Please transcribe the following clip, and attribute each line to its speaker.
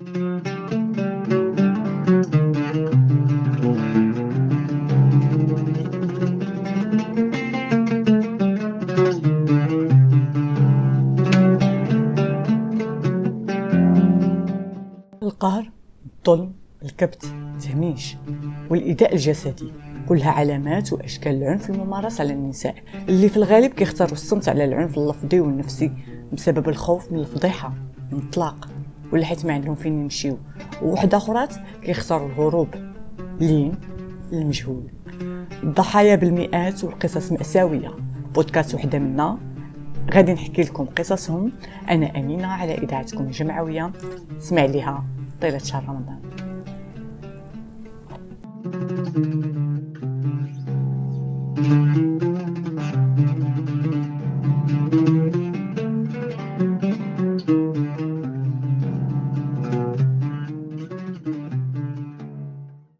Speaker 1: القهر الظلم الكبت التهميش والإيذاء الجسدي كلها علامات وأشكال العنف الممارس على النساء اللي في الغالب كيختاروا الصمت على العنف اللفظي والنفسي بسبب الخوف من الفضيحة من الطلاق ولا حيت ما عندهم فين يمشيو. وواحد أخرات كيختاروا الهروب لين للمجهول الضحايا بالمئات والقصص مأساوية. بودكاست وحدة منا. غادي نحكي لكم قصصهم. أنا أمينة على إذاعتكم الجمعوية. سمع ليها طيلة شهر رمضان.